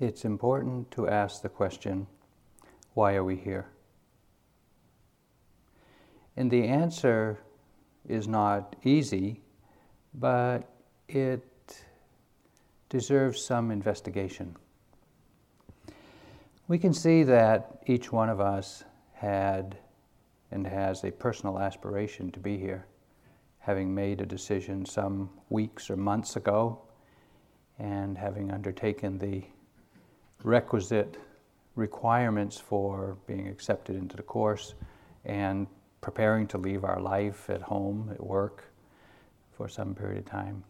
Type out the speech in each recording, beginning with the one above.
it's important to ask the question why are we here? And the answer is not easy, but it deserves some investigation. We can see that each one of us had and has a personal aspiration to be here, having made a decision some weeks or months ago and having undertaken the requisite requirements for being accepted into the course and preparing to leave our life at home, at work, for some period of time.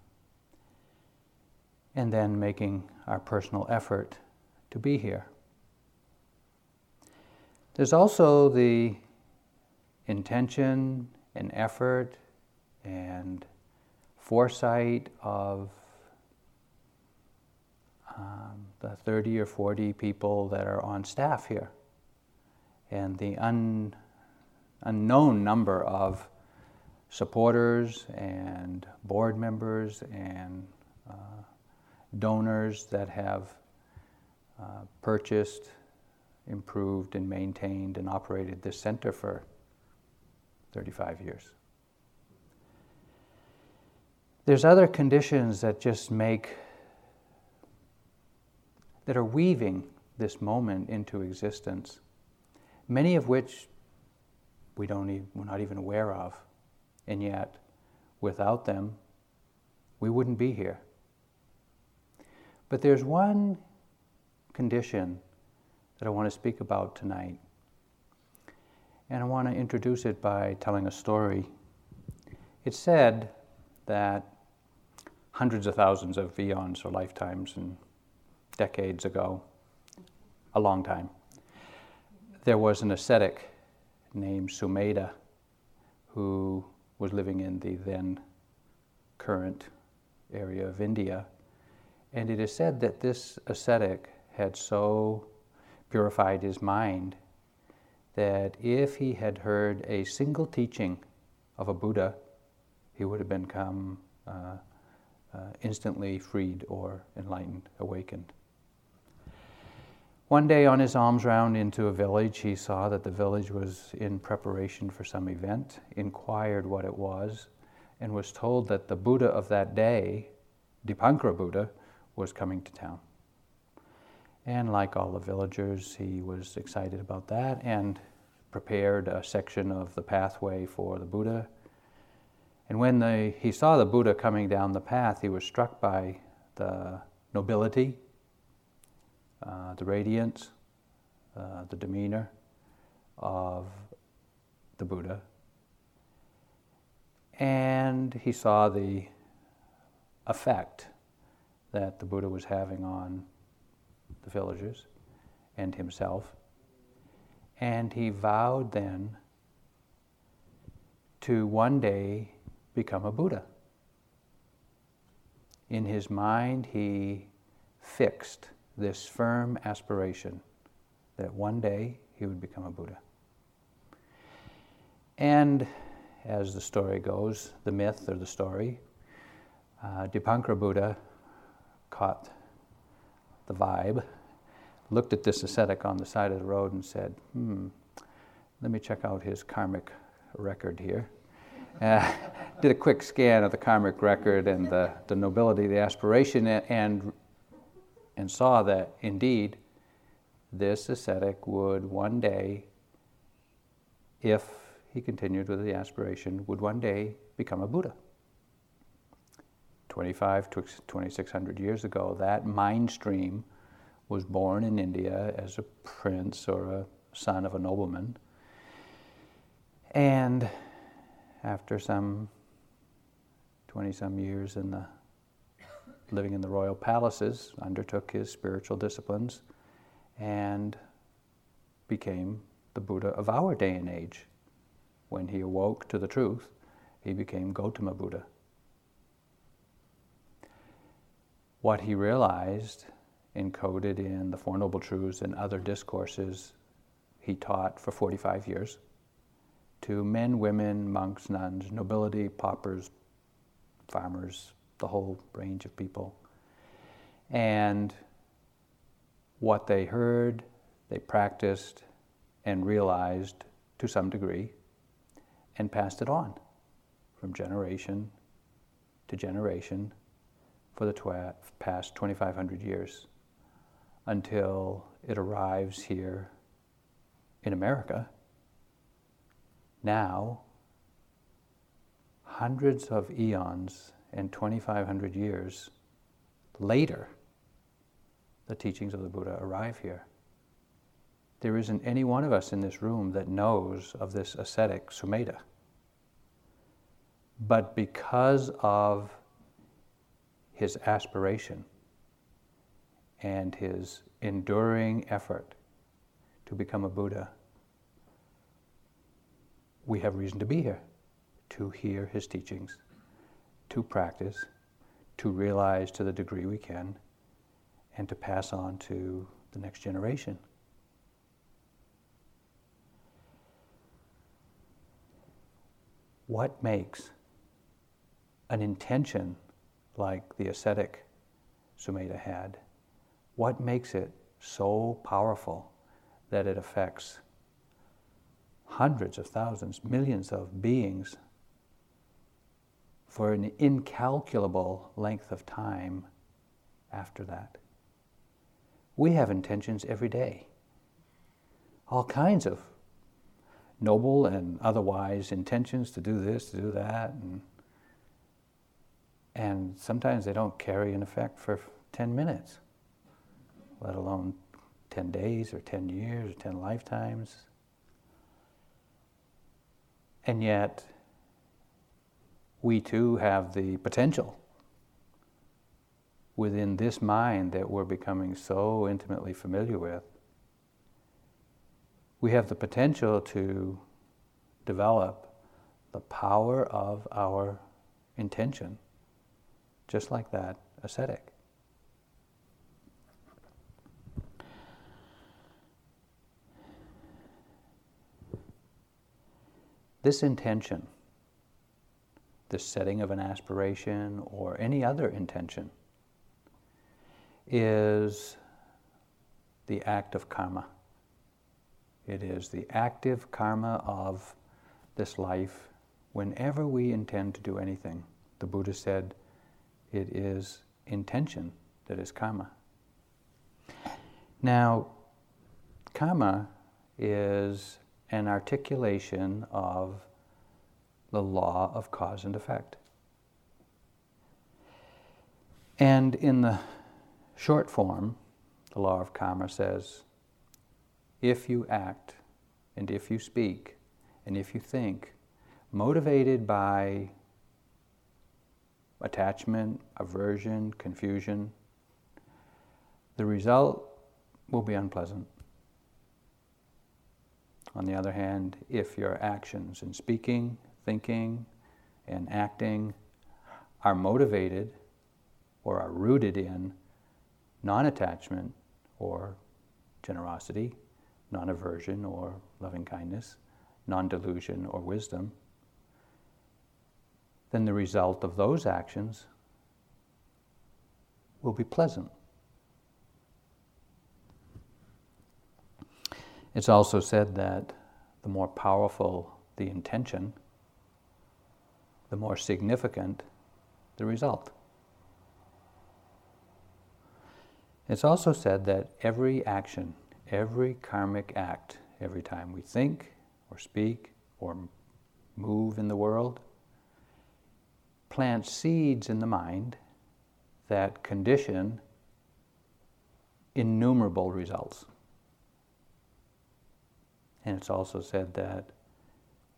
And then making our personal effort to be here. There's also the intention and effort and foresight of um, the 30 or 40 people that are on staff here and the un, unknown number of supporters and board members and uh, donors that have uh, purchased, improved, and maintained and operated this center for 35 years. There's other conditions that just make that are weaving this moment into existence, many of which we don't even, we're not even aware of. And yet, without them, we wouldn't be here. But there's one condition that I want to speak about tonight. And I want to introduce it by telling a story. It's said that hundreds of thousands of eons or lifetimes and decades ago, a long time, there was an ascetic named Sumedha who was living in the then current area of India. And it is said that this ascetic had so purified his mind that if he had heard a single teaching of a Buddha, he would have become uh, uh, instantly freed or enlightened, awakened. One day on his alms round into a village, he saw that the village was in preparation for some event, inquired what it was, and was told that the Buddha of that day, Dipankara Buddha, was coming to town. And like all the villagers, he was excited about that and prepared a section of the pathway for the Buddha. And when the, he saw the Buddha coming down the path, he was struck by the nobility uh, the radiance, uh, the demeanor of the Buddha. And he saw the effect that the Buddha was having on the villagers and himself. And he vowed then to one day become a Buddha. In his mind, he fixed this firm aspiration that one day he would become a Buddha. And as the story goes, the myth or the story, uh, Dipankara Buddha caught the vibe, looked at this ascetic on the side of the road and said, hmm, let me check out his karmic record here. Uh, did a quick scan of the karmic record and the, the nobility, the aspiration, and and saw that indeed this ascetic would one day, if he continued with the aspiration, would one day become a Buddha. 25 to 2600 years ago, that mind stream was born in India as a prince or a son of a nobleman. And after some 20 some years in the living in the royal palaces, undertook his spiritual disciplines, and became the Buddha of our day and age. When he awoke to the truth, he became Gautama Buddha. What he realized, encoded in the Four Noble Truths and other discourses he taught for 45 years to men, women, monks, nuns, nobility, paupers, farmers, the whole range of people. And what they heard, they practiced, and realized to some degree, and passed it on from generation to generation for the past 2,500 years until it arrives here in America. Now, hundreds of eons and 2,500 years later, the teachings of the Buddha arrive here. There isn't any one of us in this room that knows of this ascetic Sumedha. But because of his aspiration and his enduring effort to become a Buddha, we have reason to be here, to hear his teachings, to practice, to realize to the degree we can, and to pass on to the next generation. What makes an intention like the ascetic Sumedha had, what makes it so powerful that it affects hundreds of thousands, millions of beings for an incalculable length of time after that? We have intentions every day. All kinds of noble and otherwise intentions to do this, to do that, and, and sometimes they don't carry an effect for 10 minutes, let alone 10 days or 10 years or 10 lifetimes. And yet, we too have the potential within this mind that we're becoming so intimately familiar with, we have the potential to develop the power of our intention, just like that ascetic. This intention, this setting of an aspiration or any other intention, is the act of karma. It is the active karma of this life whenever we intend to do anything. The Buddha said it is intention that is karma. Now, karma is an articulation of the law of cause and effect. And in the Short form, the law of karma says if you act and if you speak and if you think, motivated by attachment, aversion, confusion, the result will be unpleasant. On the other hand, if your actions in speaking, thinking, and acting are motivated or are rooted in non attachment or generosity, non aversion or loving kindness, non delusion or wisdom, then the result of those actions will be pleasant. It's also said that the more powerful the intention, the more significant the result. It's also said that every action, every karmic act, every time we think or speak or move in the world, plants seeds in the mind that condition innumerable results. And it's also said that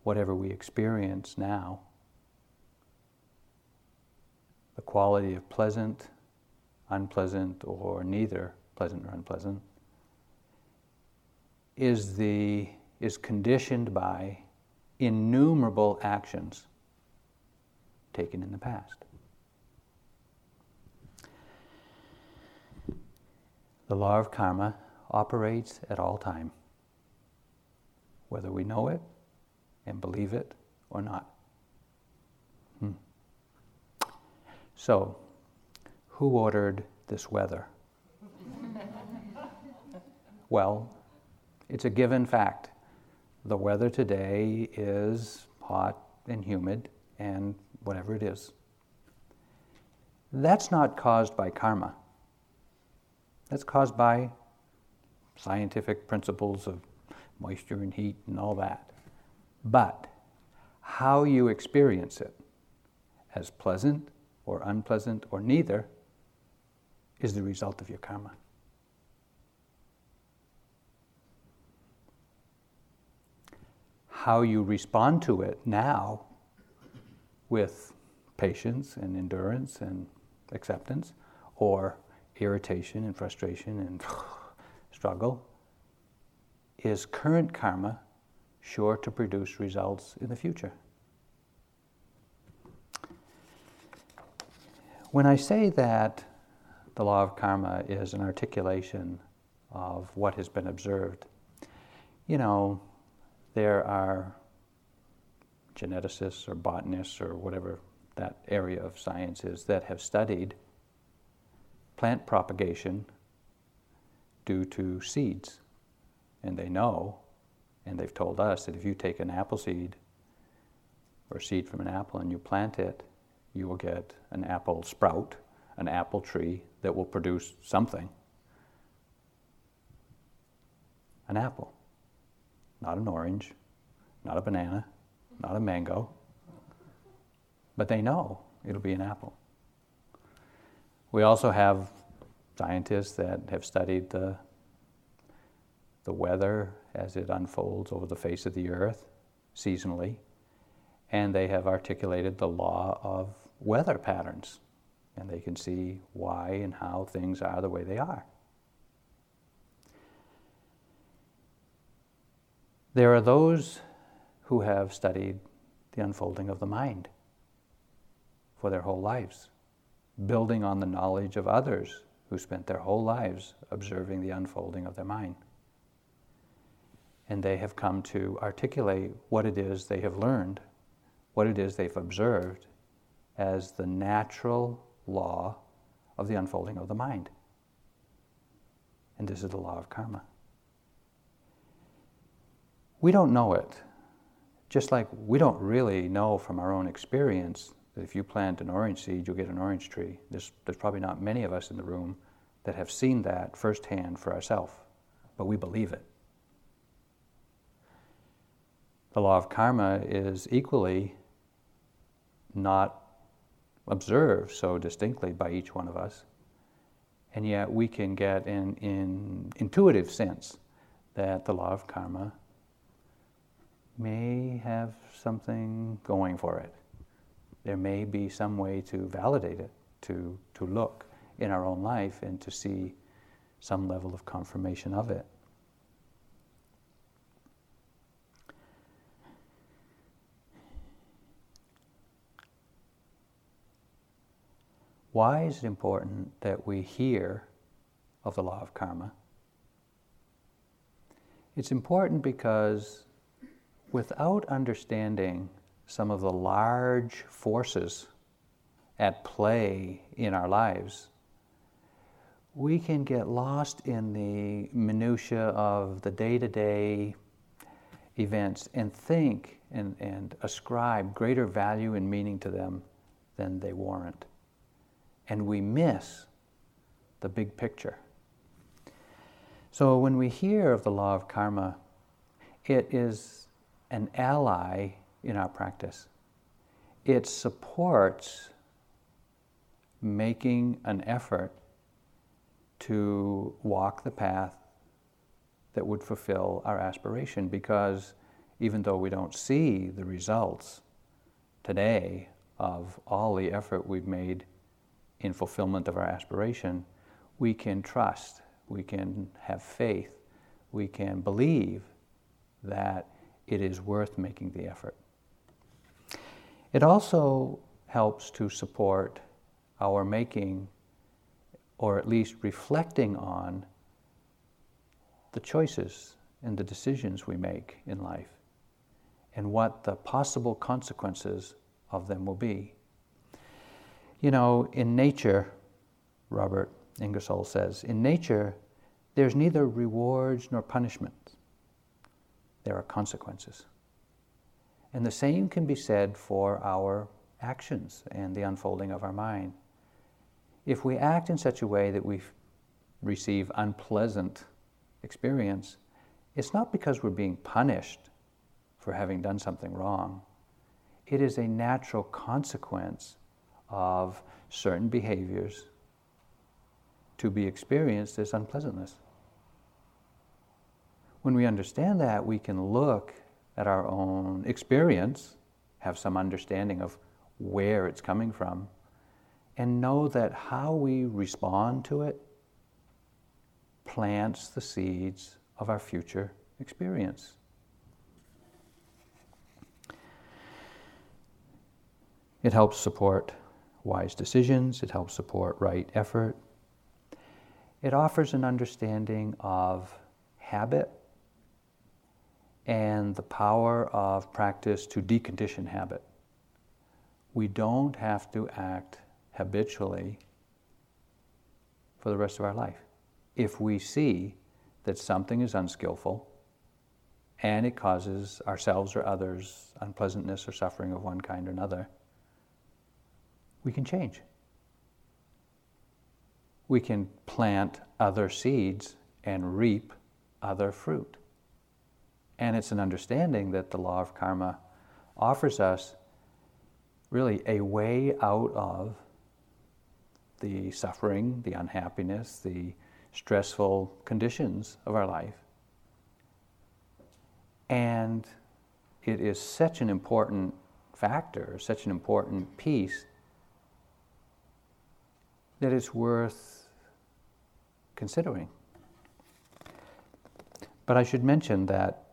whatever we experience now, the quality of pleasant, unpleasant or neither pleasant or unpleasant, is, the, is conditioned by innumerable actions taken in the past. The law of karma operates at all time, whether we know it and believe it or not. Hmm. So, who ordered this weather? well, it's a given fact. The weather today is hot and humid and whatever it is. That's not caused by karma. That's caused by scientific principles of moisture and heat and all that. But how you experience it, as pleasant or unpleasant or neither, is the result of your karma. How you respond to it now with patience and endurance and acceptance, or irritation and frustration and struggle, is current karma sure to produce results in the future? When I say that the law of karma is an articulation of what has been observed, you know, there are geneticists or botanists or whatever that area of science is that have studied plant propagation due to seeds. And they know, and they've told us, that if you take an apple seed or seed from an apple and you plant it, you will get an apple sprout, an apple tree that will produce something. An apple, not an orange, not a banana, not a mango, but they know it'll be an apple. We also have scientists that have studied the, the weather as it unfolds over the face of the earth seasonally, and they have articulated the law of weather patterns, and they can see why and how things are the way they are. There are those who have studied the unfolding of the mind for their whole lives, building on the knowledge of others who spent their whole lives observing the unfolding of their mind. And they have come to articulate what it is they have learned, what it is they've observed as the natural law of the unfolding of the mind. And this is the law of karma. We don't know it. Just like we don't really know from our own experience that if you plant an orange seed, you'll get an orange tree. There's, there's probably not many of us in the room that have seen that firsthand for ourselves, but we believe it. The law of karma is equally not observed so distinctly by each one of us, and yet we can get an in intuitive sense that the law of karma may have something going for it there may be some way to validate it, to, to look in our own life and to see some level of confirmation of it. Why is it important that we hear of the law of karma? It's important because without understanding some of the large forces at play in our lives, we can get lost in the minutiae of the day to day events and think and, and ascribe greater value and meaning to them than they warrant. And we miss the big picture. So when we hear of the law of karma, it is an ally in our practice. It supports making an effort to walk the path that would fulfill our aspiration because even though we don't see the results today of all the effort we've made in fulfillment of our aspiration, we can trust, we can have faith, we can believe that it is worth making the effort. It also helps to support our making, or at least reflecting on, the choices and the decisions we make in life and what the possible consequences of them will be. You know, in nature, Robert Ingersoll says, in nature, there's neither rewards nor punishments, there are consequences. And the same can be said for our actions and the unfolding of our mind. If we act in such a way that we receive unpleasant experience, it's not because we're being punished for having done something wrong. It is a natural consequence of certain behaviors to be experienced as unpleasantness. When we understand that, we can look at our own experience, have some understanding of where it's coming from, and know that how we respond to it plants the seeds of our future experience. It helps support wise decisions, it helps support right effort. It offers an understanding of habit and the power of practice to decondition habit. We don't have to act habitually for the rest of our life. If we see that something is unskillful and it causes ourselves or others unpleasantness or suffering of one kind or another, we can change. We can plant other seeds and reap other fruit. And it's an understanding that the law of karma offers us really a way out of the suffering, the unhappiness, the stressful conditions of our life. And it is such an important factor, such an important piece, that it's worth considering. But I should mention that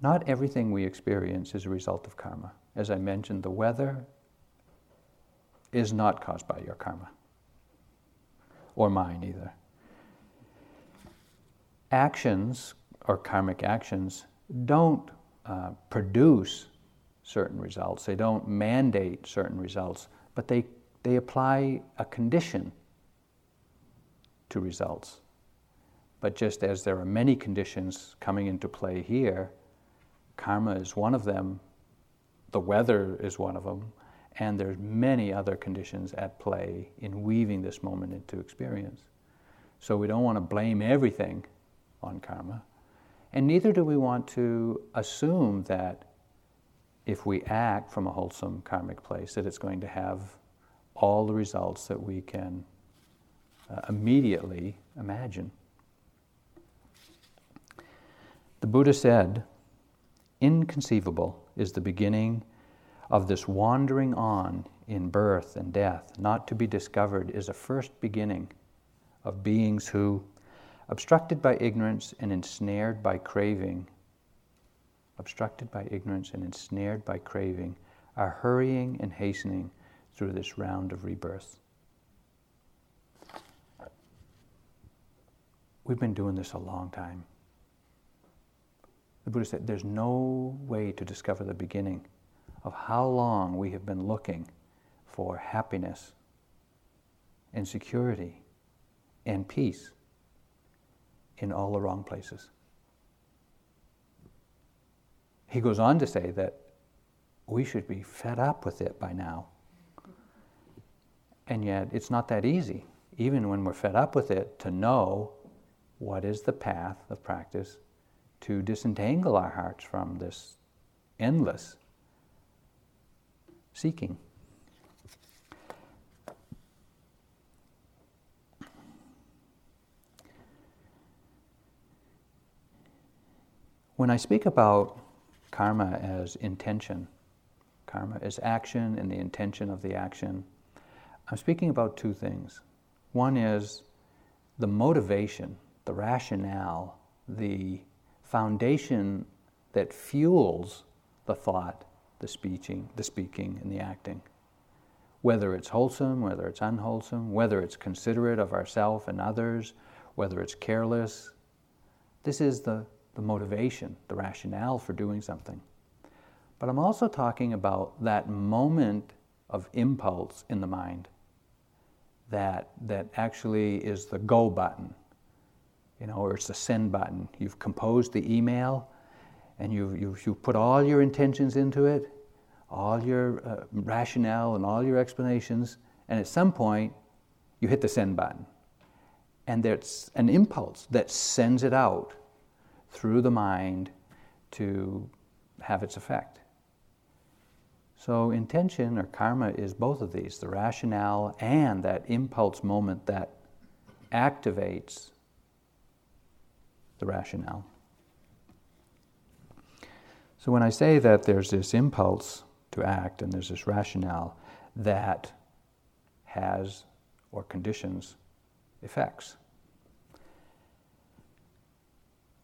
not everything we experience is a result of karma. As I mentioned, the weather is not caused by your karma, or mine either. Actions, or karmic actions, don't uh, produce certain results, they don't mandate certain results, but they, they apply a condition to results. But just as there are many conditions coming into play here, karma is one of them, the weather is one of them, and there's many other conditions at play in weaving this moment into experience. So we don't want to blame everything on karma, and neither do we want to assume that if we act from a wholesome karmic place, that it's going to have all the results that we can uh, immediately imagine. The Buddha said, Inconceivable is the beginning of this wandering on in birth and death, not to be discovered, is a first beginning of beings who, obstructed by ignorance and ensnared by craving, obstructed by ignorance and ensnared by craving, are hurrying and hastening through this round of rebirth. We've been doing this a long time. The Buddha said there's no way to discover the beginning of how long we have been looking for happiness and security and peace in all the wrong places. He goes on to say that we should be fed up with it by now. And yet, it's not that easy, even when we're fed up with it, to know what is the path of practice to disentangle our hearts from this endless seeking. When I speak about karma as intention, karma as action and the intention of the action, I'm speaking about two things. One is the motivation, the rationale, the foundation that fuels the thought, the speaking, the speaking and the acting. Whether it's wholesome, whether it's unwholesome, whether it's considerate of ourself and others, whether it's careless, this is the, the motivation, the rationale for doing something. But I'm also talking about that moment of impulse in the mind that, that actually is the go button you know, or it's the send button. You've composed the email and you've, you've, you've put all your intentions into it, all your uh, rationale and all your explanations, and at some point you hit the send button. And there's an impulse that sends it out through the mind to have its effect. So, intention or karma is both of these the rationale and that impulse moment that activates the rationale. So, when I say that there's this impulse to act and there's this rationale that has or conditions effects,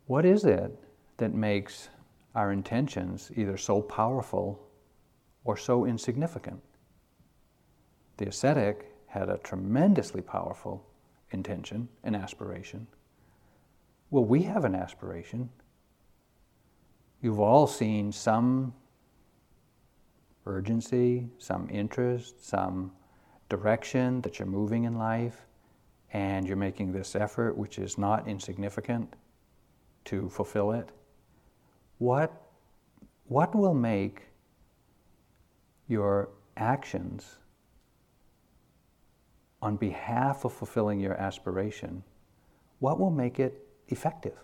what is it that makes our intentions either so powerful or so insignificant? The ascetic had a tremendously powerful intention and aspiration. Well, we have an aspiration. You've all seen some urgency, some interest, some direction that you're moving in life, and you're making this effort, which is not insignificant, to fulfill it. What, what will make your actions on behalf of fulfilling your aspiration, what will make it effective?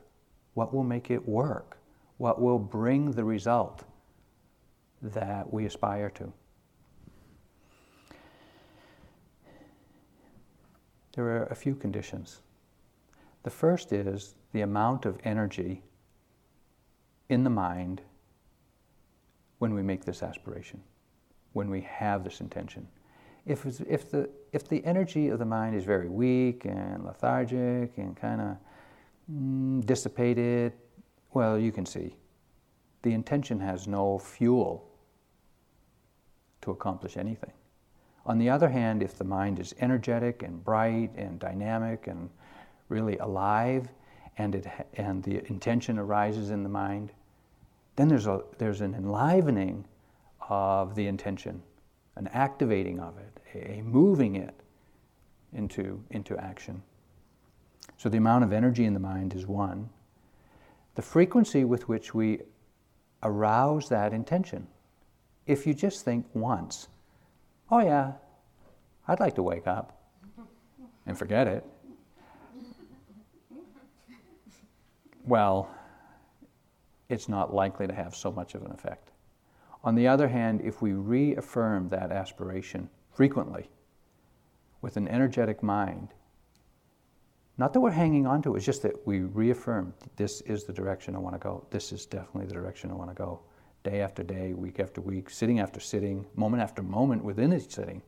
What will make it work? What will bring the result that we aspire to? There are a few conditions. The first is the amount of energy in the mind when we make this aspiration, when we have this intention if, if, the, if the energy of the mind is very weak and lethargic and kind of mm, dissipated, well, you can see the intention has no fuel to accomplish anything. On the other hand, if the mind is energetic and bright and dynamic and really alive, and, it, and the intention arises in the mind, then there's, a, there's an enlivening of the intention an activating of it, a moving it into, into action. So the amount of energy in the mind is one. The frequency with which we arouse that intention. If you just think once, oh yeah, I'd like to wake up and forget it. Well, it's not likely to have so much of an effect. On the other hand, if we reaffirm that aspiration frequently with an energetic mind, not that we're hanging on to it, it's just that we reaffirm this is the direction I want to go. This is definitely the direction I want to go. Day after day, week after week, sitting after sitting, moment after moment within each sitting.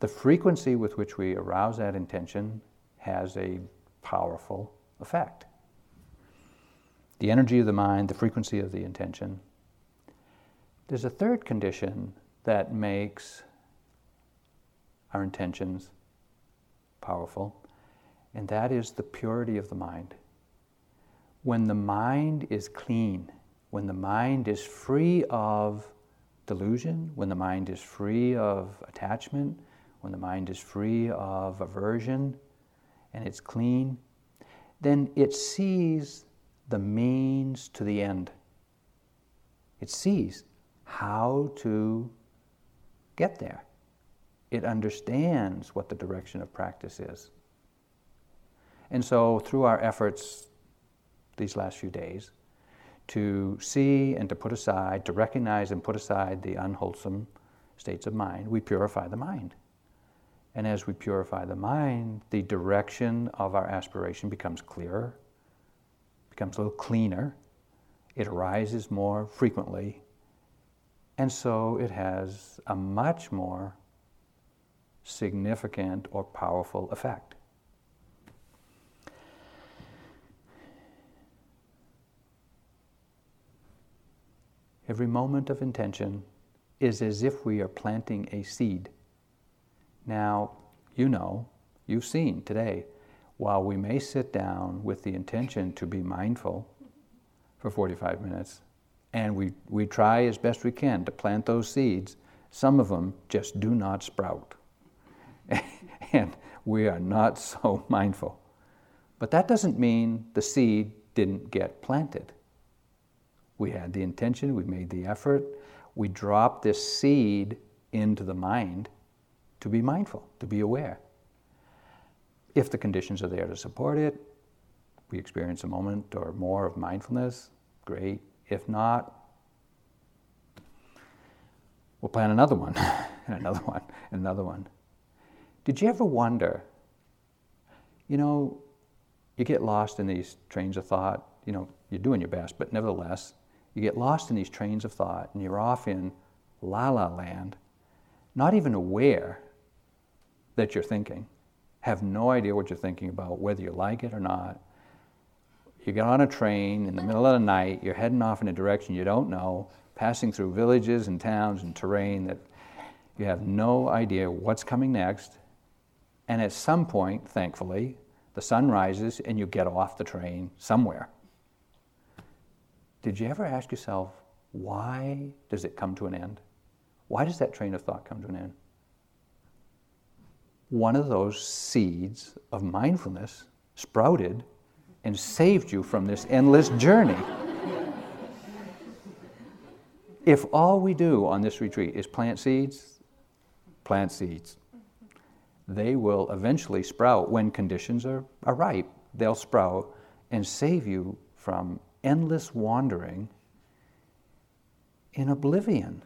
The frequency with which we arouse that intention has a powerful effect the energy of the mind, the frequency of the intention. There's a third condition that makes our intentions powerful, and that is the purity of the mind. When the mind is clean, when the mind is free of delusion, when the mind is free of attachment, when the mind is free of aversion, and it's clean, then it sees the means to the end. It sees how to get there. It understands what the direction of practice is. And so, through our efforts these last few days, to see and to put aside, to recognize and put aside the unwholesome states of mind, we purify the mind. And as we purify the mind, the direction of our aspiration becomes clearer becomes a little cleaner, it arises more frequently, and so it has a much more significant or powerful effect. Every moment of intention is as if we are planting a seed. Now, you know, you've seen today while we may sit down with the intention to be mindful for 45 minutes, and we, we try as best we can to plant those seeds, some of them just do not sprout. and we are not so mindful. But that doesn't mean the seed didn't get planted. We had the intention, we made the effort, we dropped this seed into the mind to be mindful, to be aware. If the conditions are there to support it, we experience a moment or more of mindfulness, great. If not, we'll plan another one, and another one, and another one. Did you ever wonder, you know, you get lost in these trains of thought, you know, you're doing your best, but nevertheless, you get lost in these trains of thought and you're off in la la land, not even aware that you're thinking, have no idea what you're thinking about, whether you like it or not. You get on a train in the middle of the night, you're heading off in a direction you don't know, passing through villages and towns and terrain that you have no idea what's coming next. And at some point, thankfully, the sun rises and you get off the train somewhere. Did you ever ask yourself, why does it come to an end? Why does that train of thought come to an end? One of those seeds of mindfulness sprouted and saved you from this endless journey. if all we do on this retreat is plant seeds, plant seeds. They will eventually sprout when conditions are, are ripe. They'll sprout and save you from endless wandering in oblivion.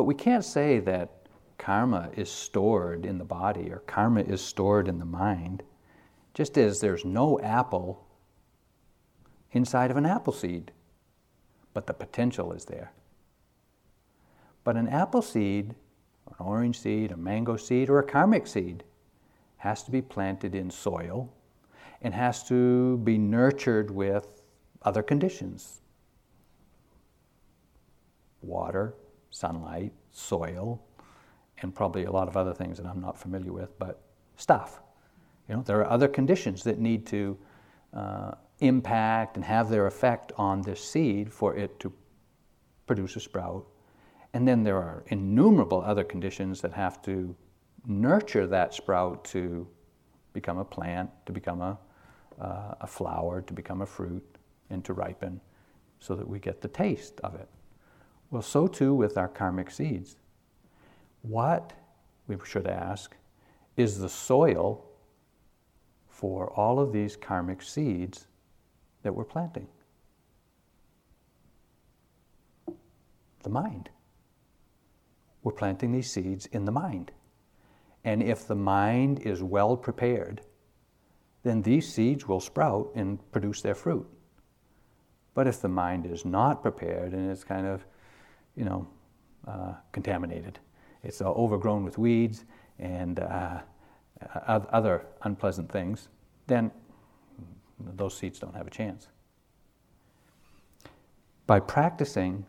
But we can't say that karma is stored in the body or karma is stored in the mind, just as there's no apple inside of an apple seed, but the potential is there. But an apple seed, an orange seed, a mango seed, or a karmic seed has to be planted in soil and has to be nurtured with other conditions water, sunlight, soil, and probably a lot of other things that I'm not familiar with, but stuff. You know, there are other conditions that need to uh, impact and have their effect on this seed for it to produce a sprout. And then there are innumerable other conditions that have to nurture that sprout to become a plant, to become a, uh, a flower, to become a fruit, and to ripen so that we get the taste of it. Well, so too with our karmic seeds. What, we should ask, is the soil for all of these karmic seeds that we're planting? The mind. We're planting these seeds in the mind. And if the mind is well prepared, then these seeds will sprout and produce their fruit. But if the mind is not prepared and it's kind of, you know, uh, contaminated, it's uh, overgrown with weeds and uh, other unpleasant things, then those seeds don't have a chance. By practicing,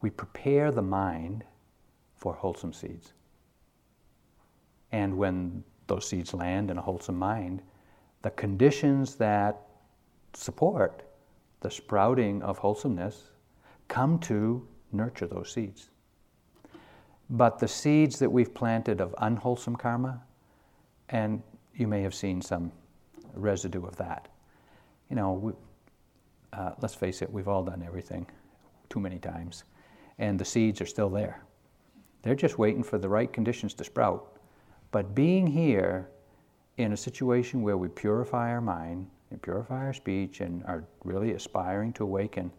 we prepare the mind for wholesome seeds. And when those seeds land in a wholesome mind, the conditions that support the sprouting of wholesomeness come to nurture those seeds. But the seeds that we've planted of unwholesome karma, and you may have seen some residue of that, you know, we, uh, let's face it, we've all done everything too many times, and the seeds are still there. They're just waiting for the right conditions to sprout. But being here in a situation where we purify our mind and purify our speech and are really aspiring to awaken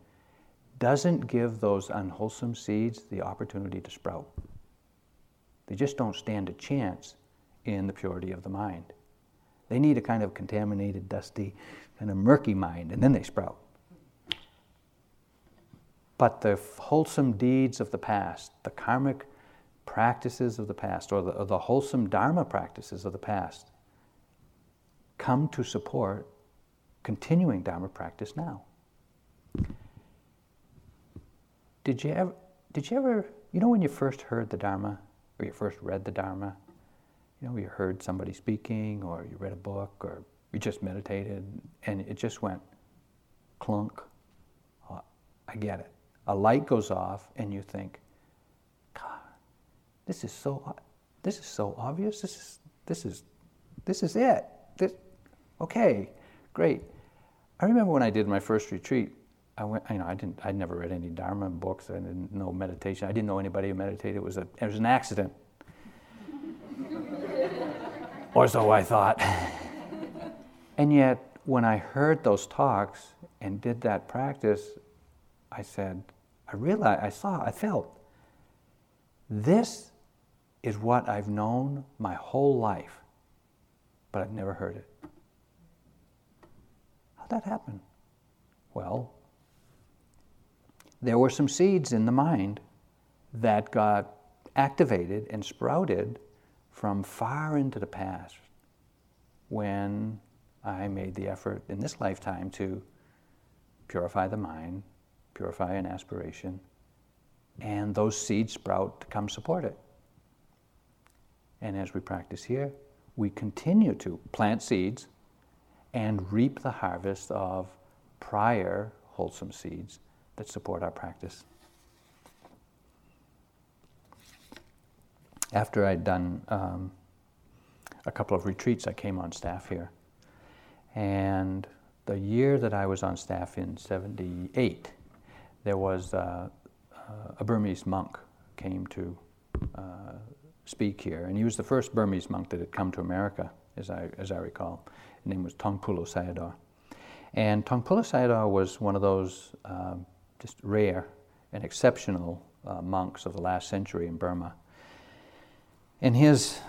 doesn't give those unwholesome seeds the opportunity to sprout. They just don't stand a chance in the purity of the mind. They need a kind of contaminated, dusty, kind of murky mind, and then they sprout. But the wholesome deeds of the past, the karmic practices of the past, or the, or the wholesome Dharma practices of the past, come to support continuing Dharma practice now. Did you ever, did you ever, you know, when you first heard the Dharma, or you first read the Dharma, you know, you heard somebody speaking, or you read a book, or you just meditated, and it just went clunk. Oh, I get it. A light goes off, and you think, God, this is so, this is so obvious. This is, this is this is it. This, okay, great. I remember when I did my first retreat, I went, you know, I didn't, I'd never read any Dharma books. I didn't know meditation. I didn't know anybody who meditated. It was a, it was an accident. or so I thought. and yet, when I heard those talks and did that practice, I said, I realized, I saw, I felt, this is what I've known my whole life, but I've never heard it. How'd that happen? Well, there were some seeds in the mind that got activated and sprouted from far into the past when I made the effort in this lifetime to purify the mind, purify an aspiration, and those seeds sprout to come support it. And as we practice here, we continue to plant seeds and reap the harvest of prior wholesome seeds that support our practice. After I'd done um, a couple of retreats, I came on staff here. And the year that I was on staff in 78, there was uh, uh, a Burmese monk came to uh, speak here, and he was the first Burmese monk that had come to America, as I, as I recall. His name was Taungpulu Sayadaw. And Taungpulu Sayadaw was one of those um, just rare and exceptional uh, monks of the last century in Burma. And his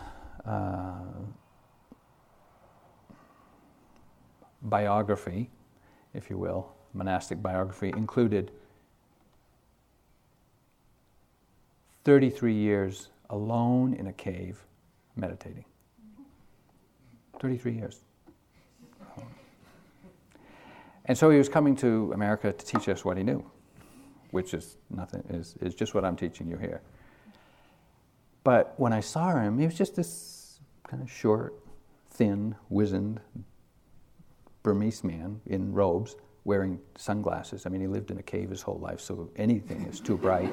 uh, biography, if you will, monastic biography, included 33 years alone in a cave meditating. 33 years. And so he was coming to America to teach us what he knew which is nothing is, is just what I'm teaching you here. But when I saw him, he was just this kind of short, thin, wizened Burmese man in robes wearing sunglasses. I mean, he lived in a cave his whole life, so anything is too bright.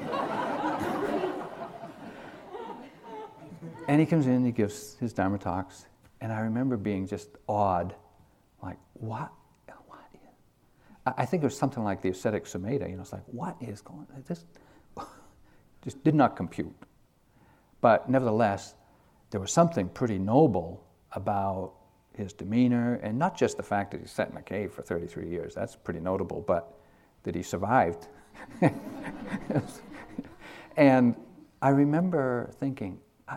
and he comes in, he gives his Dharma talks, and I remember being just awed, like, what I think it was something like the ascetic Sumedha. You know, it's like, what is going on? This just did not compute. But nevertheless, there was something pretty noble about his demeanor, and not just the fact that he sat in a cave for 33 years. That's pretty notable, but that he survived. and I remember thinking, I,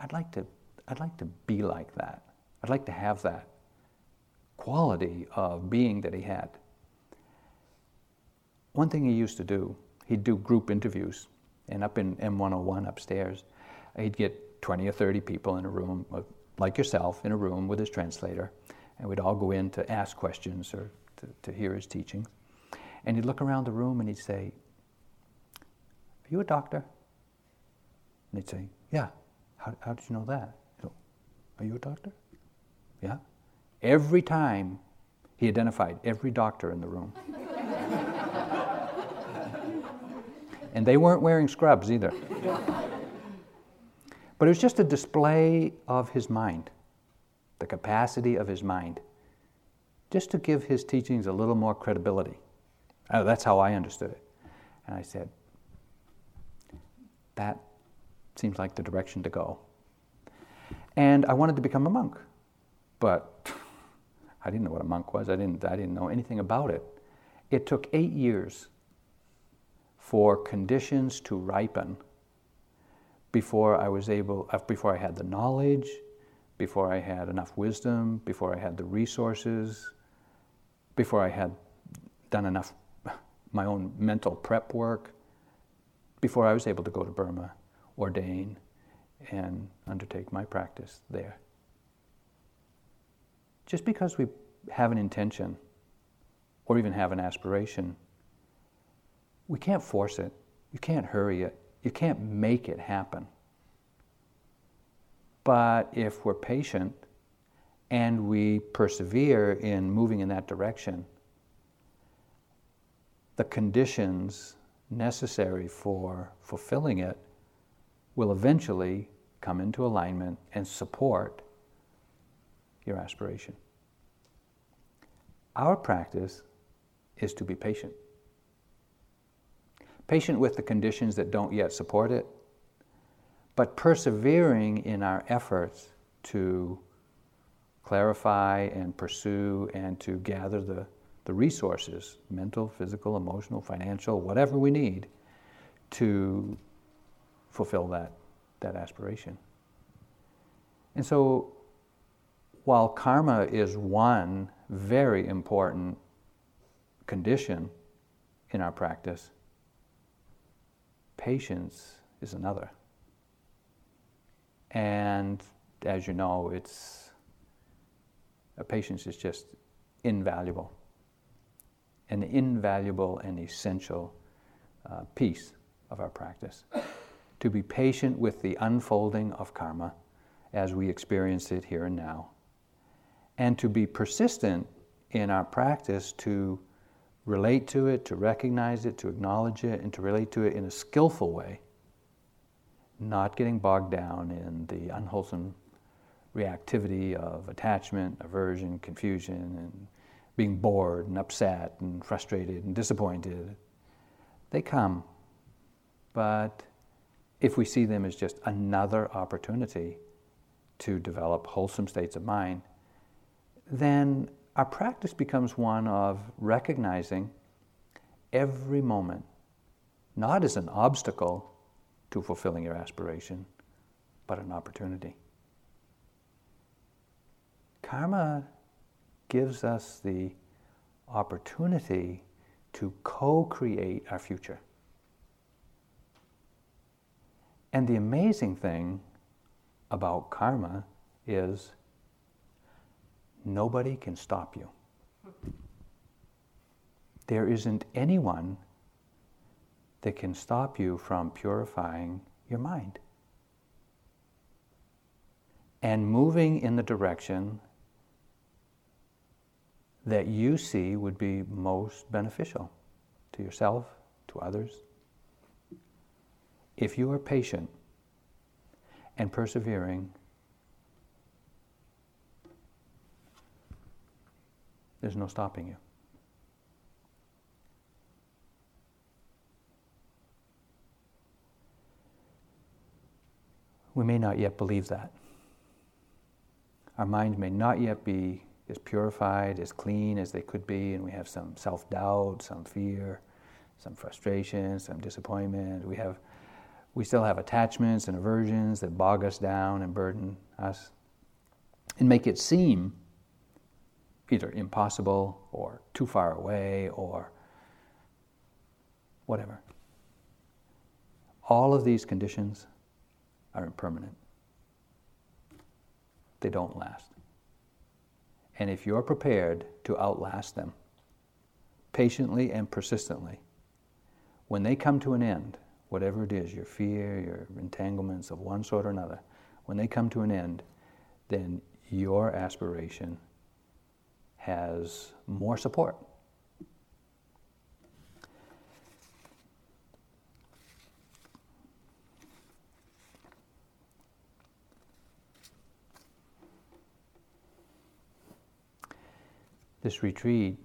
would like to, I'd like to be like that. I'd like to have that quality of being that he had. One thing he used to do, he'd do group interviews, and up in M101 upstairs, he'd get 20 or 30 people in a room, uh, like yourself, in a room with his translator, and we'd all go in to ask questions or to, to hear his teachings. And he'd look around the room and he'd say, Are you a doctor? And they'd say, Yeah. How, how did you know that? Go, Are you a doctor? Yeah. Every time he identified every doctor in the room. And they weren't wearing scrubs either. But it was just a display of his mind, the capacity of his mind, just to give his teachings a little more credibility. Uh, that's how I understood it. And I said, that seems like the direction to go. And I wanted to become a monk, but I didn't know what a monk was. I didn't, I didn't know anything about it. It took eight years for conditions to ripen before I was able, uh, before I had the knowledge, before I had enough wisdom, before I had the resources, before I had done enough my own mental prep work, before I was able to go to Burma, ordain, and undertake my practice there. Just because we have an intention or even have an aspiration we can't force it. You can't hurry it. You can't make it happen. But if we're patient and we persevere in moving in that direction, the conditions necessary for fulfilling it will eventually come into alignment and support your aspiration. Our practice is to be patient. Patient with the conditions that don't yet support it, but persevering in our efforts to clarify and pursue and to gather the, the resources mental, physical, emotional, financial, whatever we need to fulfill that, that aspiration. And so, while karma is one very important condition in our practice, patience is another. And as you know, it's a patience is just invaluable, an invaluable and essential uh, piece of our practice. to be patient with the unfolding of karma as we experience it here and now, and to be persistent in our practice to relate to it, to recognize it, to acknowledge it, and to relate to it in a skillful way, not getting bogged down in the unwholesome reactivity of attachment, aversion, confusion, and being bored and upset and frustrated and disappointed. They come, but if we see them as just another opportunity to develop wholesome states of mind, then our practice becomes one of recognizing every moment not as an obstacle to fulfilling your aspiration, but an opportunity. Karma gives us the opportunity to co create our future. And the amazing thing about karma is nobody can stop you. There isn't anyone that can stop you from purifying your mind and moving in the direction that you see would be most beneficial to yourself, to others. If you are patient and persevering, there's no stopping you. We may not yet believe that. Our minds may not yet be as purified, as clean as they could be, and we have some self doubt, some fear, some frustration, some disappointment. We, have, we still have attachments and aversions that bog us down and burden us and make it seem either impossible or too far away or whatever. All of these conditions are impermanent, they don't last. And if you're prepared to outlast them, patiently and persistently, when they come to an end, whatever it is, your fear, your entanglements of one sort or another, when they come to an end, then your aspiration has more support. This retreat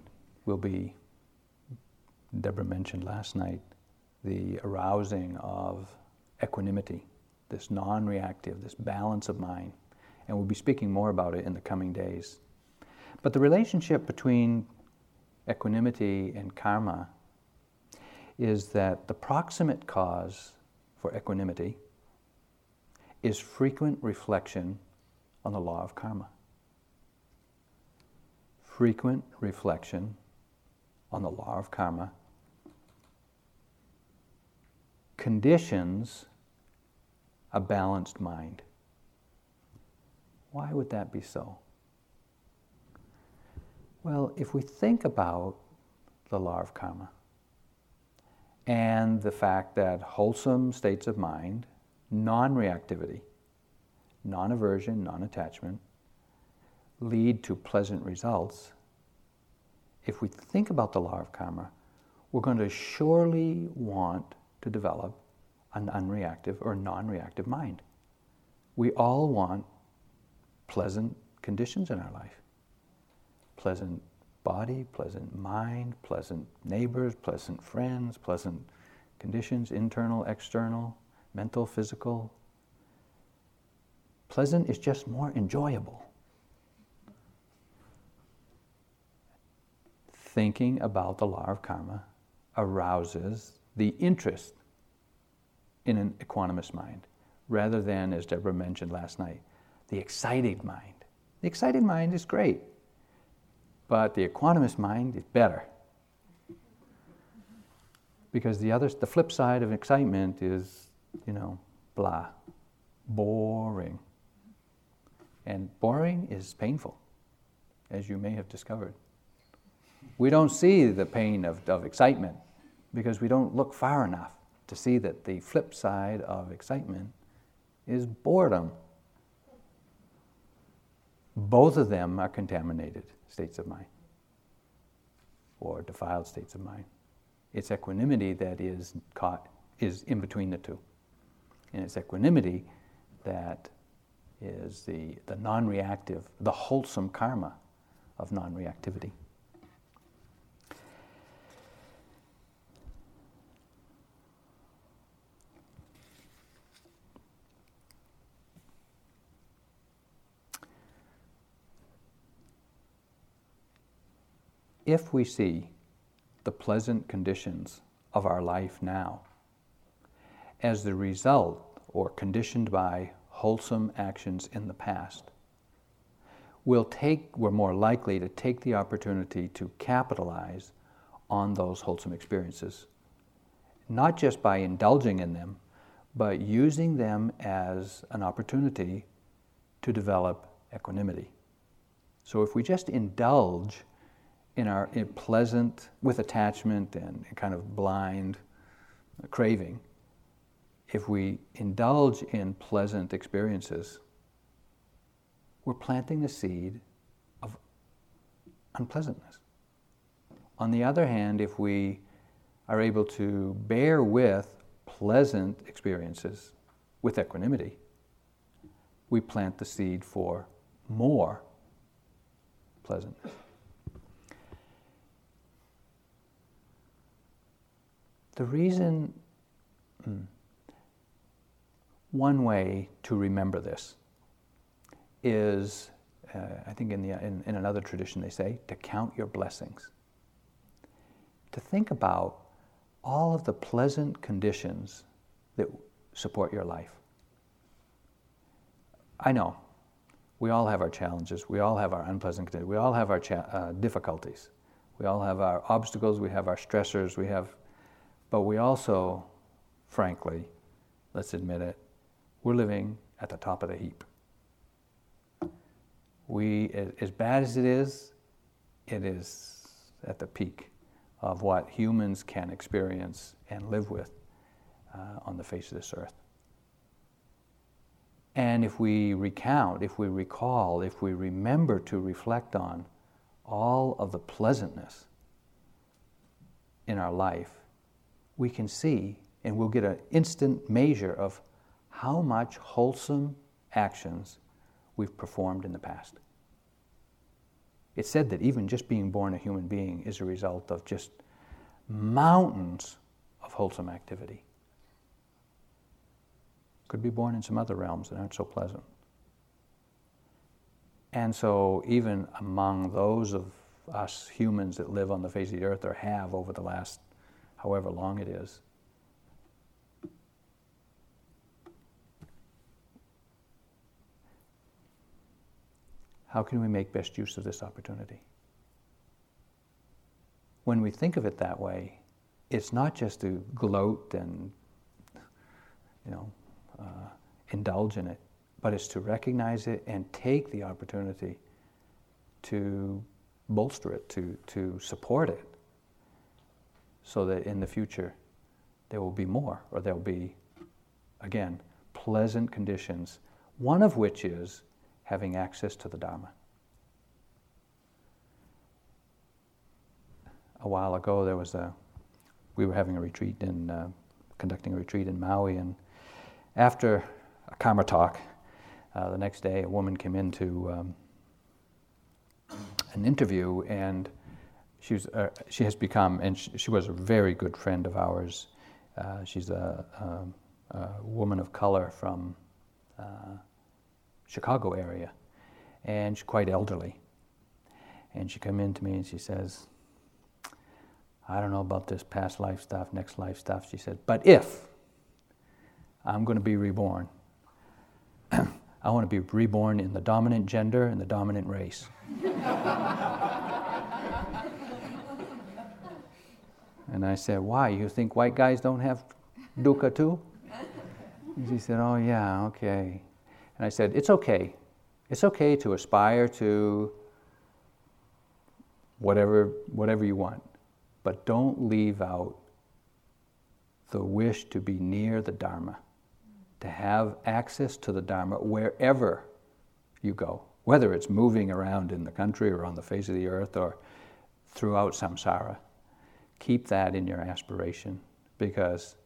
will be, Deborah mentioned last night, the arousing of equanimity, this non reactive, this balance of mind. And we'll be speaking more about it in the coming days. But the relationship between equanimity and karma is that the proximate cause for equanimity is frequent reflection on the law of karma frequent reflection on the law of karma conditions a balanced mind. Why would that be so? Well, if we think about the law of karma and the fact that wholesome states of mind, non reactivity, non aversion, non attachment, lead to pleasant results, if we think about the law of karma, we're going to surely want to develop an unreactive or non reactive mind. We all want pleasant conditions in our life. Pleasant body, pleasant mind, pleasant neighbors, pleasant friends, pleasant conditions, internal, external, mental, physical. Pleasant is just more enjoyable. Thinking about the law of karma arouses the interest in an equanimous mind, rather than, as Deborah mentioned last night, the excited mind. The excited mind is great, but the equanimous mind is better. Because the other, the flip side of excitement is, you know, blah, boring. And boring is painful, as you may have discovered. We don't see the pain of, of excitement because we don't look far enough to see that the flip side of excitement is boredom. Both of them are contaminated states of mind or defiled states of mind. It's equanimity that is caught, is in between the two. And it's equanimity that is the, the non reactive, the wholesome karma of non reactivity. If we see the pleasant conditions of our life now as the result or conditioned by wholesome actions in the past, we'll take, we're more likely to take the opportunity to capitalize on those wholesome experiences, not just by indulging in them, but using them as an opportunity to develop equanimity. So if we just indulge in our in pleasant, with attachment and kind of blind craving, if we indulge in pleasant experiences, we're planting the seed of unpleasantness. On the other hand, if we are able to bear with pleasant experiences with equanimity, we plant the seed for more pleasantness. The reason, hmm, one way to remember this is, uh, I think in, the, in, in another tradition they say, to count your blessings. To think about all of the pleasant conditions that support your life. I know we all have our challenges, we all have our unpleasant conditions, we all have our cha- uh, difficulties, we all have our obstacles, we have our stressors, we have but we also, frankly, let's admit it, we're living at the top of the heap. We, as bad as it is, it is at the peak of what humans can experience and live with uh, on the face of this earth. And if we recount, if we recall, if we remember to reflect on all of the pleasantness in our life, we can see and we'll get an instant measure of how much wholesome actions we've performed in the past. It's said that even just being born a human being is a result of just mountains of wholesome activity. Could be born in some other realms that aren't so pleasant. And so, even among those of us humans that live on the face of the earth or have over the last however long it is. How can we make best use of this opportunity? When we think of it that way, it's not just to gloat and, you know, uh, indulge in it, but it's to recognize it and take the opportunity to bolster it, to, to support it, so that in the future there will be more, or there'll be, again, pleasant conditions, one of which is having access to the Dharma. A while ago, there was a, we were having a retreat in, uh, conducting a retreat in Maui, and after a Karma talk, uh, the next day, a woman came into um, an interview, and she, uh, she has become, and she, she, was a very good friend of ours. Uh, she's a, a, a, woman of color from uh, Chicago area, and she's quite elderly. And she came in to me and she says, I don't know about this past life stuff, next life stuff. She said, but if I'm going to be reborn, I want to be reborn in the dominant gender and the dominant race. and I said, Why? You think white guys don't have dukkha too? And she said, Oh, yeah, okay. And I said, It's okay. It's okay to aspire to whatever, whatever you want, but don't leave out the wish to be near the Dharma to have access to the Dharma wherever you go, whether it's moving around in the country or on the face of the earth or throughout samsara. Keep that in your aspiration because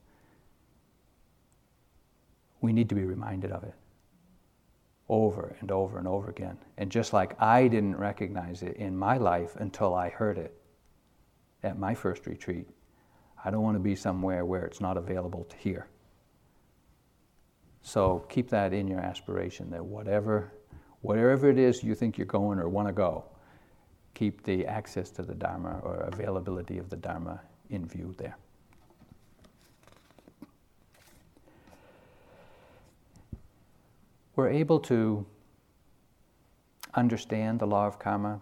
we need to be reminded of it over and over and over again. And just like I didn't recognize it in my life until I heard it at my first retreat, I don't want to be somewhere where it's not available to hear. So keep that in your aspiration that whatever, whatever it is you think you're going or want to go, keep the access to the Dharma or availability of the Dharma in view there. We're able to understand the law of karma.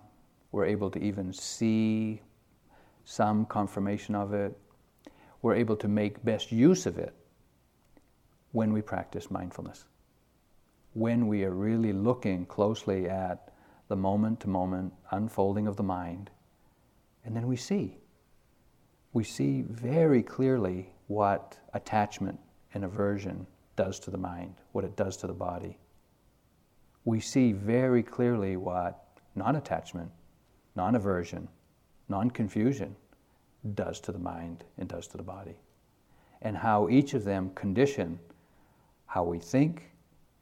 We're able to even see some confirmation of it. We're able to make best use of it when we practice mindfulness. When we are really looking closely at the moment to moment unfolding of the mind, and then we see. We see very clearly what attachment and aversion does to the mind, what it does to the body. We see very clearly what non attachment, non aversion, non confusion does to the mind and does to the body, and how each of them condition how we think,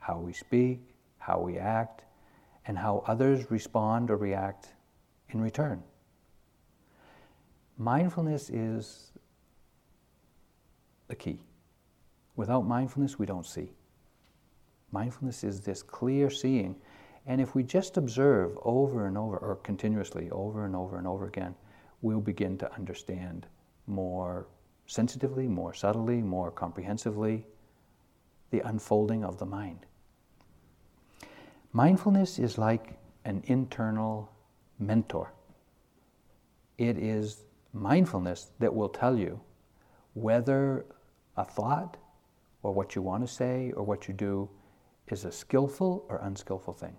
how we speak, how we act, and how others respond or react in return. Mindfulness is the key. Without mindfulness, we don't see. Mindfulness is this clear seeing. And if we just observe over and over, or continuously over and over and over again, we'll begin to understand more sensitively, more subtly, more comprehensively the unfolding of the mind. Mindfulness is like an internal mentor. It is mindfulness that will tell you whether a thought or what you want to say or what you do is a skillful or unskillful thing,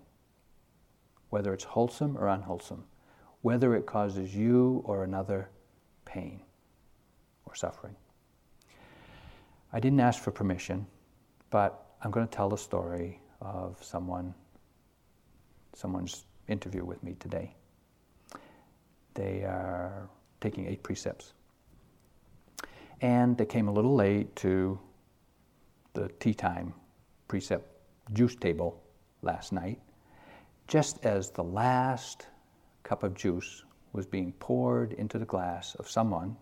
whether it's wholesome or unwholesome, whether it causes you or another pain or suffering. I didn't ask for permission. But I'm going to tell the story of someone, someone's interview with me today. They are taking eight precepts. And they came a little late to the tea time precept juice table last night, just as the last cup of juice was being poured into the glass of someone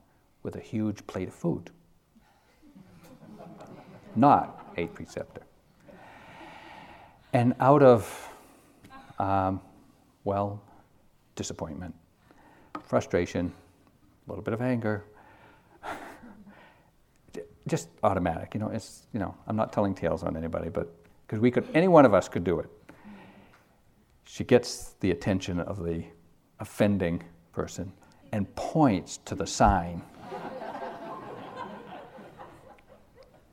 with a huge plate of food. Not eight preceptor. And out of, um, well, disappointment, frustration, a little bit of anger, just automatic. You know, it's you know, I'm not telling tales on anybody, but because we could, any one of us could do it. She gets the attention of the offending person and points to the sign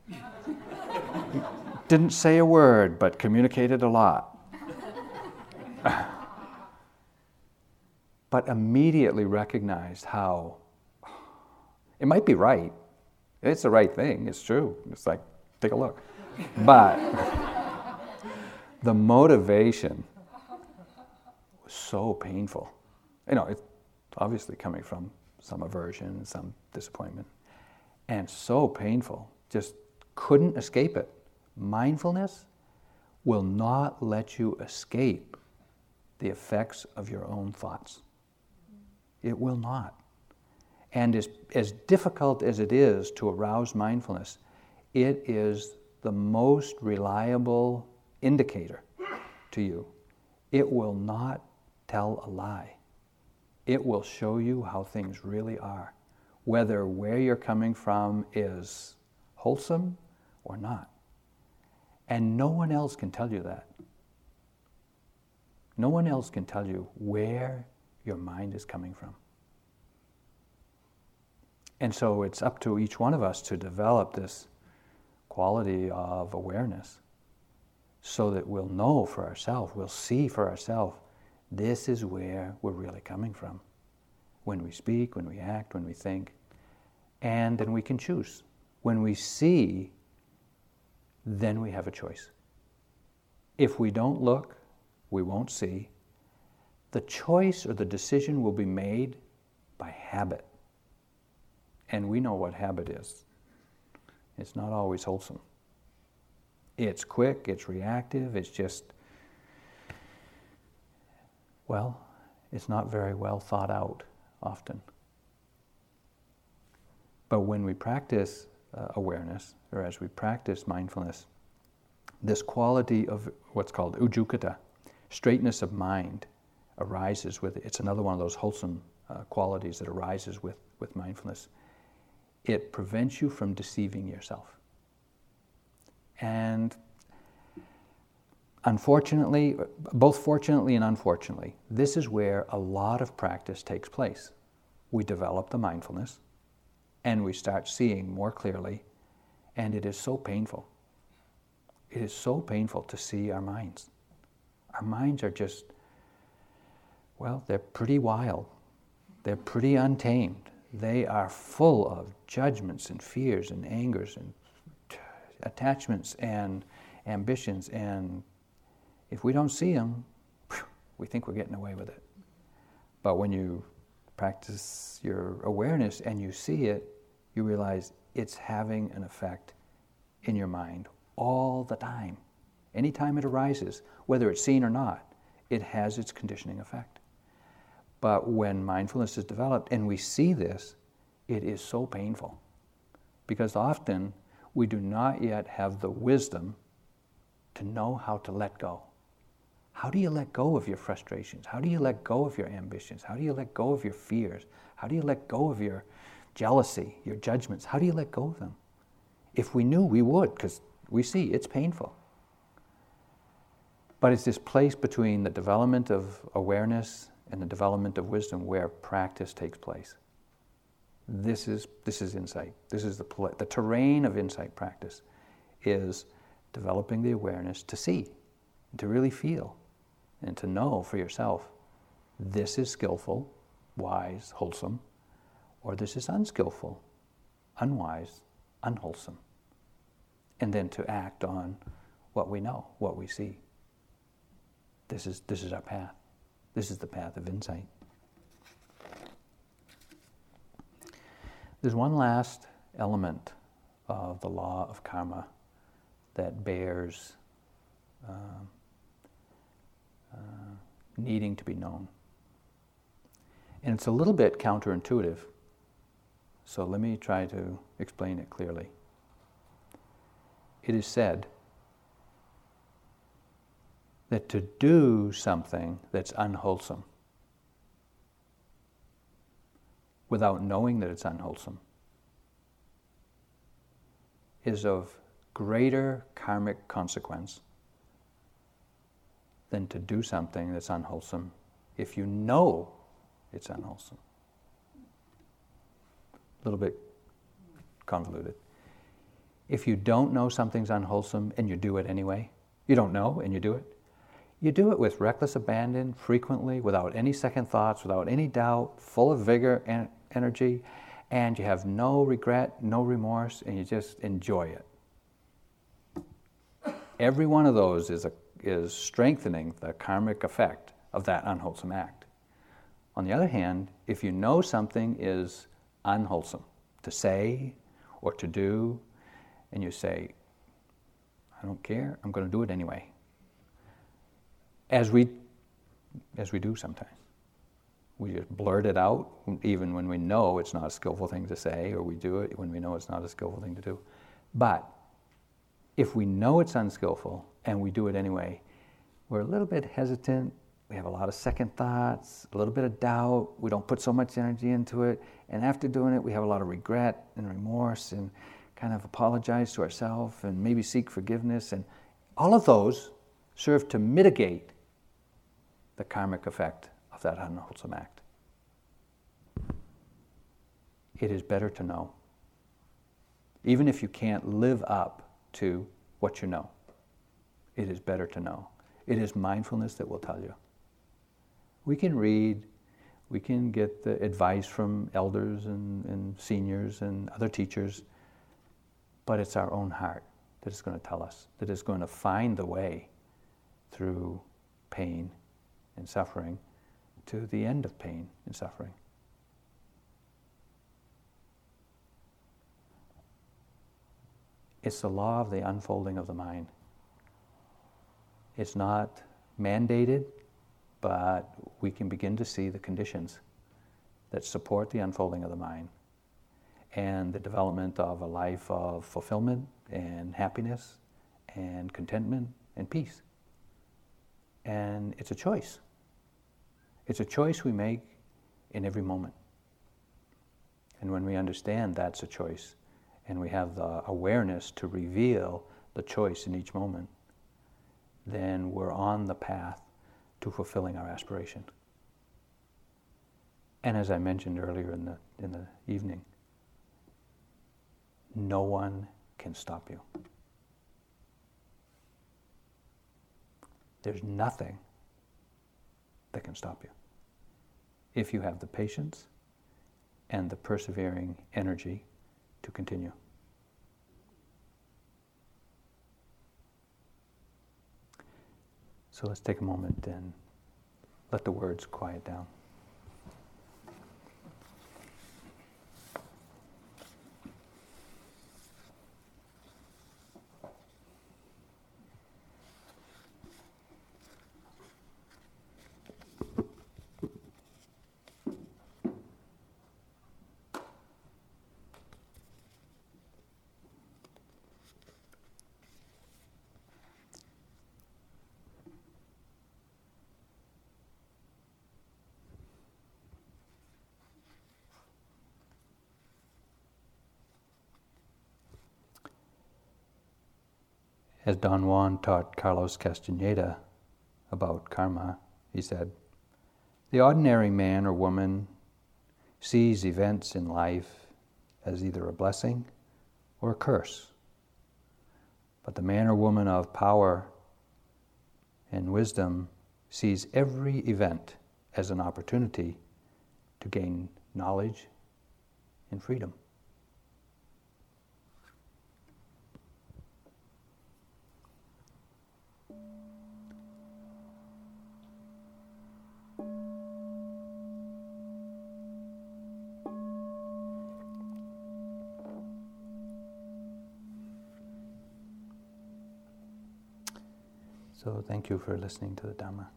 didn't say a word, but communicated a lot. but immediately recognized how it might be right. It's the right thing, it's true. It's like, take a look. But the motivation was so painful. You know, it's obviously coming from some aversion, some disappointment, and so painful. Just couldn't escape it mindfulness will not let you escape the effects of your own thoughts. It will not. And as, as difficult as it is to arouse mindfulness, it is the most reliable indicator to you. It will not tell a lie. It will show you how things really are, whether where you're coming from is wholesome or not. And no one else can tell you that. No one else can tell you where your mind is coming from. And so it's up to each one of us to develop this quality of awareness so that we'll know for ourselves, we'll see for ourselves, this is where we're really coming from. When we speak, when we act, when we think, and then we can choose. When we see, then we have a choice. If we don't look, we won't see. The choice or the decision will be made by habit. And we know what habit is. It's not always wholesome. It's quick, it's reactive, it's just, well, it's not very well thought out often. But when we practice uh, awareness, or as we practice mindfulness, this quality of what's called ujukkata, straightness of mind, arises with it. It's another one of those wholesome uh, qualities that arises with, with mindfulness it prevents you from deceiving yourself. And unfortunately, both fortunately and unfortunately, this is where a lot of practice takes place. We develop the mindfulness and we start seeing more clearly, and it is so painful. It is so painful to see our minds. Our minds are just, well, they're pretty wild, they're pretty untamed they are full of judgments and fears and angers and attachments and ambitions. And if we don't see them, we think we're getting away with it. But when you practice your awareness and you see it, you realize it's having an effect in your mind all the time. Anytime it arises, whether it's seen or not, it has its conditioning effect. But when mindfulness is developed and we see this, it is so painful. Because often we do not yet have the wisdom to know how to let go. How do you let go of your frustrations? How do you let go of your ambitions? How do you let go of your fears? How do you let go of your jealousy, your judgments? How do you let go of them? If we knew, we would, because we see it's painful. But it's this place between the development of awareness and the development of wisdom where practice takes place. This is, this is insight. This is the, the terrain of insight practice is developing the awareness to see, to really feel, and to know for yourself this is skillful, wise, wholesome, or this is unskillful, unwise, unwholesome. And then to act on what we know, what we see. This is, this is our path. This is the path of insight. There's one last element of the law of karma that bears uh, uh, needing to be known. And it's a little bit counterintuitive, so let me try to explain it clearly. It is said that to do something that's unwholesome without knowing that it's unwholesome is of greater karmic consequence than to do something that's unwholesome if you know it's unwholesome. A little bit convoluted. If you don't know something's unwholesome and you do it anyway, you don't know and you do it, you do it with reckless abandon, frequently, without any second thoughts, without any doubt, full of vigor and energy, and you have no regret, no remorse, and you just enjoy it. Every one of those is, a, is strengthening the karmic effect of that unwholesome act. On the other hand, if you know something is unwholesome to say or to do, and you say, I don't care, I'm going to do it anyway as we as we do sometimes. We just blurt it out, even when we know it's not a skillful thing to say, or we do it when we know it's not a skillful thing to do. But if we know it's unskillful and we do it anyway, we're a little bit hesitant. We have a lot of second thoughts, a little bit of doubt. We don't put so much energy into it. And after doing it, we have a lot of regret and remorse and kind of apologize to ourselves and maybe seek forgiveness. And all of those serve to mitigate the karmic effect of that unwholesome act. It is better to know, even if you can't live up to what you know. It is better to know. It is mindfulness that will tell you. We can read, we can get the advice from elders and, and seniors and other teachers, but it's our own heart that is going to tell us, that is going to find the way through pain and suffering to the end of pain and suffering. It's the law of the unfolding of the mind. It's not mandated, but we can begin to see the conditions that support the unfolding of the mind and the development of a life of fulfillment and happiness and contentment and peace. And it's a choice. It's a choice we make in every moment. And when we understand that's a choice, and we have the awareness to reveal the choice in each moment, then we're on the path to fulfilling our aspiration. And as I mentioned earlier in the, in the evening, no one can stop you. There's nothing that can stop you if you have the patience and the persevering energy to continue. So let's take a moment and let the words quiet down. As Don Juan taught Carlos Castaneda about karma, he said, The ordinary man or woman sees events in life as either a blessing or a curse. But the man or woman of power and wisdom sees every event as an opportunity to gain knowledge and freedom. Thank you for listening to the Dhamma.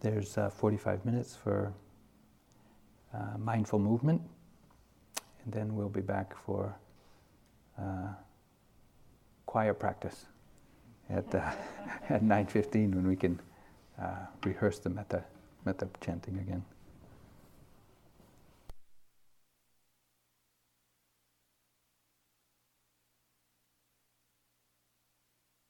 There's uh, 45 minutes for uh, mindful movement, and then we'll be back for uh, choir practice at, uh, at 9.15 when we can uh, rehearse the metta, metta chanting again.